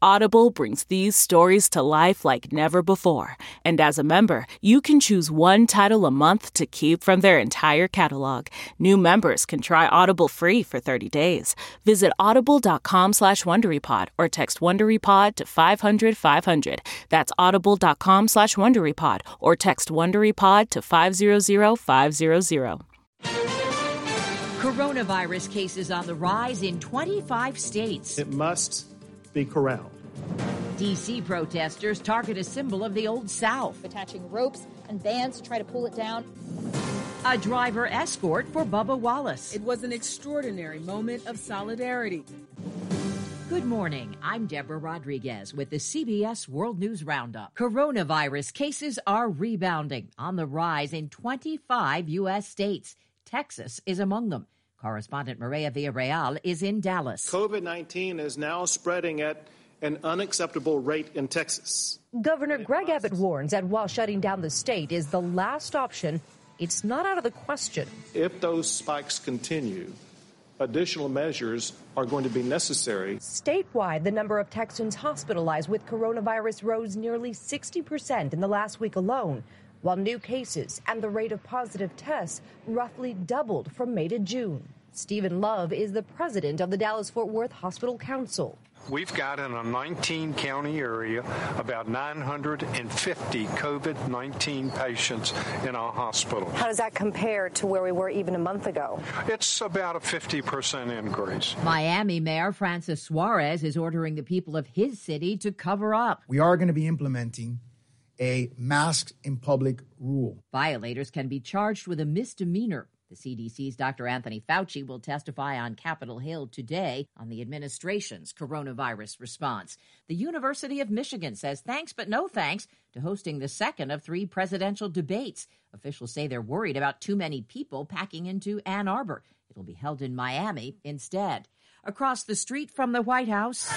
Audible brings these stories to life like never before. And as a member, you can choose one title a month to keep from their entire catalog. New members can try Audible free for 30 days. Visit audible.com slash WonderyPod or text WonderyPod to 500 500. That's audible.com slash WonderyPod or text WonderyPod to 500 500. Coronavirus cases on the rise in 25 states. It must be corralled. DC protesters target a symbol of the Old South. attaching ropes and bands to try to pull it down. A driver escort for Bubba Wallace. It was an extraordinary moment of solidarity. Good morning. I'm Deborah Rodriguez with the CBS World News Roundup. Coronavirus cases are rebounding on the rise in 25 U.S. states. Texas is among them. Correspondent Maria Villarreal is in Dallas. COVID 19 is now spreading at an unacceptable rate in Texas. Governor Greg Abbott warns that while shutting down the state is the last option, it's not out of the question. If those spikes continue, additional measures are going to be necessary. Statewide, the number of Texans hospitalized with coronavirus rose nearly 60% in the last week alone, while new cases and the rate of positive tests roughly doubled from May to June. Stephen Love is the president of the Dallas Fort Worth Hospital Council. We've got in a 19 county area about 950 COVID 19 patients in our hospital. How does that compare to where we were even a month ago? It's about a 50% increase. Miami Mayor Francis Suarez is ordering the people of his city to cover up. We are going to be implementing a mask in public rule. Violators can be charged with a misdemeanor. The CDC's Dr. Anthony Fauci will testify on Capitol Hill today on the administration's coronavirus response. The University of Michigan says thanks but no thanks to hosting the second of three presidential debates. Officials say they're worried about too many people packing into Ann Arbor. It'll be held in Miami instead. Across the street from the White House,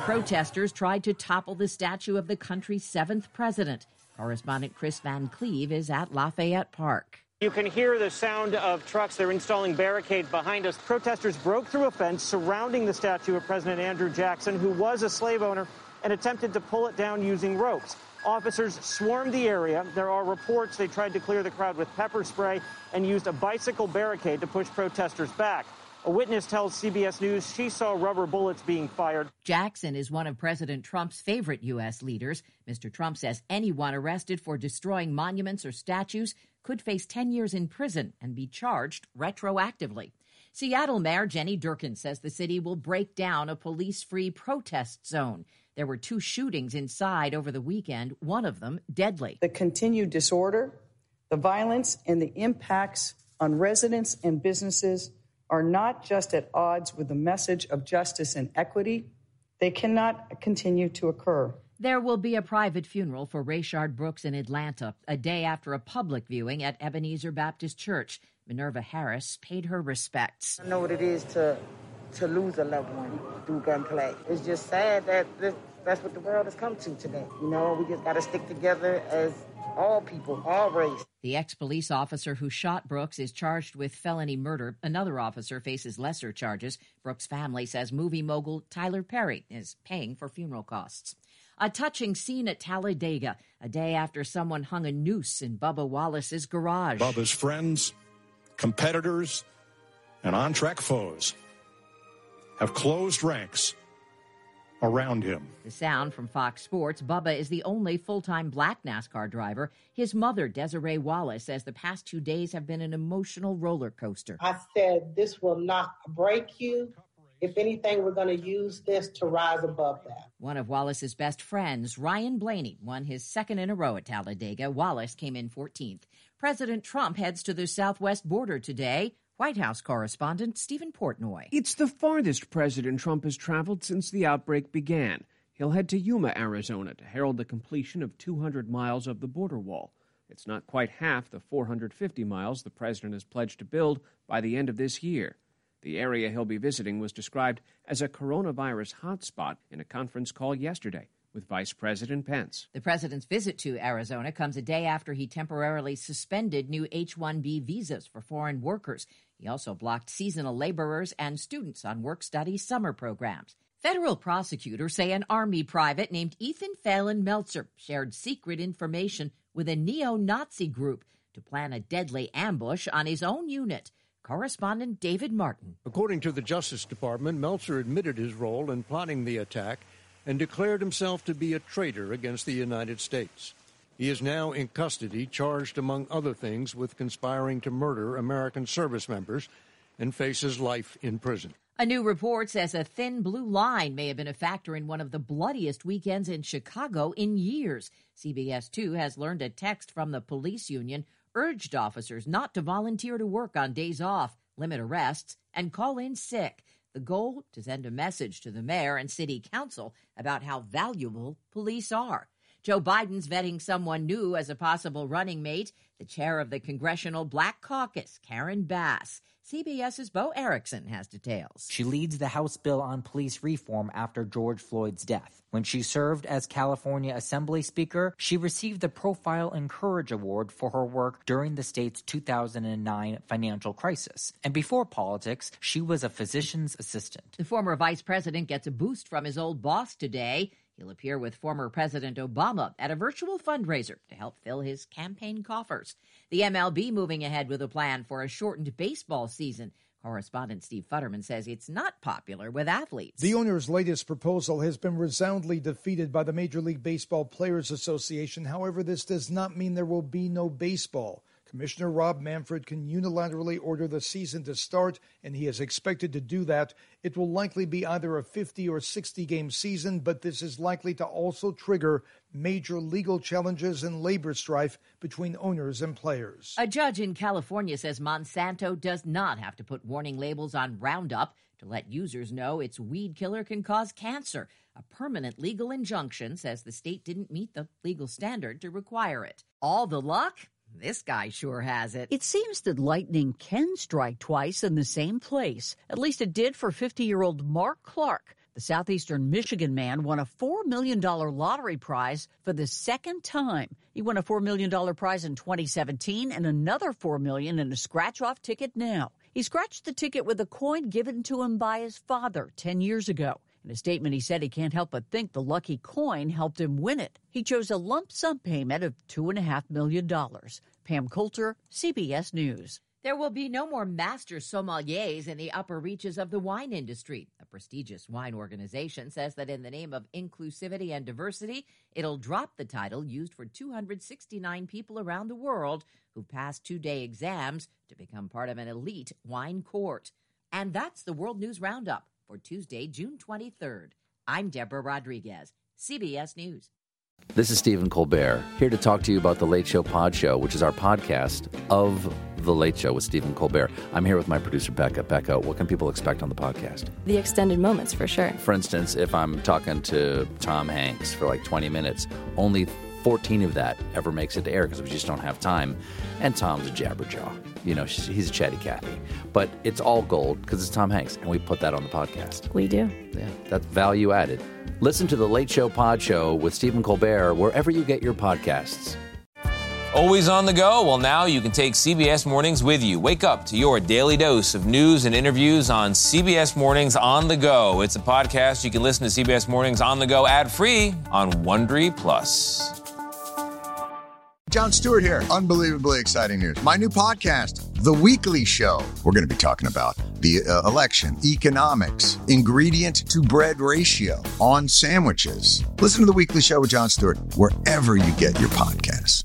protesters tried to topple the statue of the country's seventh president. Correspondent Chris Van Cleave is at Lafayette Park. You can hear the sound of trucks. They're installing barricades behind us. Protesters broke through a fence surrounding the statue of President Andrew Jackson, who was a slave owner, and attempted to pull it down using ropes. Officers swarmed the area. There are reports they tried to clear the crowd with pepper spray and used a bicycle barricade to push protesters back. A witness tells CBS News she saw rubber bullets being fired. Jackson is one of President Trump's favorite U.S. leaders. Mr. Trump says anyone arrested for destroying monuments or statues could face 10 years in prison and be charged retroactively. Seattle Mayor Jenny Durkan says the city will break down a police free protest zone. There were two shootings inside over the weekend, one of them deadly. The continued disorder, the violence, and the impacts on residents and businesses are not just at odds with the message of justice and equity, they cannot continue to occur. There will be a private funeral for Rayshard Brooks in Atlanta, a day after a public viewing at Ebenezer Baptist Church. Minerva Harris paid her respects. I know what it is to to lose a loved one through gunplay. It's just sad that this, that's what the world has come to today. You know, we just got to stick together as all people, all race. The ex police officer who shot Brooks is charged with felony murder. Another officer faces lesser charges. Brooks' family says movie mogul Tyler Perry is paying for funeral costs. A touching scene at Talladega, a day after someone hung a noose in Bubba Wallace's garage. Bubba's friends, competitors, and on track foes have closed ranks around him. The sound from Fox Sports Bubba is the only full time black NASCAR driver. His mother, Desiree Wallace, says the past two days have been an emotional roller coaster. I said, This will not break you. If anything, we're going to use this to rise above that. One of Wallace's best friends, Ryan Blaney, won his second in a row at Talladega. Wallace came in 14th. President Trump heads to the southwest border today. White House correspondent Stephen Portnoy. It's the farthest President Trump has traveled since the outbreak began. He'll head to Yuma, Arizona to herald the completion of 200 miles of the border wall. It's not quite half the 450 miles the president has pledged to build by the end of this year. The area he'll be visiting was described as a coronavirus hotspot in a conference call yesterday with Vice President Pence. The president's visit to Arizona comes a day after he temporarily suspended new H 1B visas for foreign workers. He also blocked seasonal laborers and students on work study summer programs. Federal prosecutors say an Army private named Ethan Phelan Melzer shared secret information with a neo Nazi group to plan a deadly ambush on his own unit. Correspondent David Martin. According to the Justice Department, Melzer admitted his role in plotting the attack and declared himself to be a traitor against the United States. He is now in custody, charged, among other things, with conspiring to murder American service members and faces life in prison. A new report says a thin blue line may have been a factor in one of the bloodiest weekends in Chicago in years. CBS 2 has learned a text from the police union urged officers not to volunteer to work on days off, limit arrests, and call in sick. The goal to send a message to the mayor and city council about how valuable police are. Joe Biden's vetting someone new as a possible running mate, the chair of the Congressional Black Caucus, Karen Bass. CBS's Bo Erickson has details. She leads the House bill on police reform after George Floyd's death. When she served as California Assembly Speaker, she received the Profile and Courage Award for her work during the state's 2009 financial crisis. And before politics, she was a physician's assistant. The former vice president gets a boost from his old boss today. He'll appear with former President Obama at a virtual fundraiser to help fill his campaign coffers. The MLB moving ahead with a plan for a shortened baseball season. Correspondent Steve Futterman says it's not popular with athletes. The owner's latest proposal has been resoundly defeated by the Major League Baseball Players Association. However, this does not mean there will be no baseball. Commissioner Rob Manfred can unilaterally order the season to start, and he is expected to do that. It will likely be either a 50 or 60 game season, but this is likely to also trigger major legal challenges and labor strife between owners and players. A judge in California says Monsanto does not have to put warning labels on Roundup to let users know its weed killer can cause cancer. A permanent legal injunction says the state didn't meet the legal standard to require it. All the luck? This guy sure has it. It seems that lightning can strike twice in the same place. At least it did for 50 year old Mark Clark. The southeastern Michigan man won a $4 million lottery prize for the second time. He won a $4 million prize in 2017 and another 4 million in a scratch off ticket now. He scratched the ticket with a coin given to him by his father 10 years ago. In a statement, he said he can't help but think the lucky coin helped him win it. He chose a lump sum payment of $2.5 million. Pam Coulter, CBS News. There will be no more master sommeliers in the upper reaches of the wine industry. A prestigious wine organization says that in the name of inclusivity and diversity, it'll drop the title used for 269 people around the world who passed two day exams to become part of an elite wine court. And that's the World News Roundup for Tuesday, June 23rd. I'm Deborah Rodriguez, CBS News. This is Stephen Colbert, here to talk to you about The Late Show Pod Show, which is our podcast of The Late Show with Stephen Colbert. I'm here with my producer, Becca. Becca, what can people expect on the podcast? The extended moments, for sure. For instance, if I'm talking to Tom Hanks for like 20 minutes, only 14 of that ever makes it to air because we just don't have time. And Tom's a jabberjaw. You know, he's a chatty Cathy. But it's all gold because it's Tom Hanks, and we put that on the podcast. We do. Yeah, that's value added. Listen to the Late Show Pod Show with Stephen Colbert wherever you get your podcasts. Always on the go? Well, now you can take CBS Mornings with you. Wake up to your daily dose of news and interviews on CBS Mornings on the go. It's a podcast you can listen to CBS Mornings on the go ad free on Wondery Plus. Jon Stewart here. Unbelievably exciting news. My new podcast The Weekly Show. We're going to be talking about the uh, election, economics, ingredient to bread ratio on sandwiches. Listen to The Weekly Show with Jon Stewart wherever you get your podcast.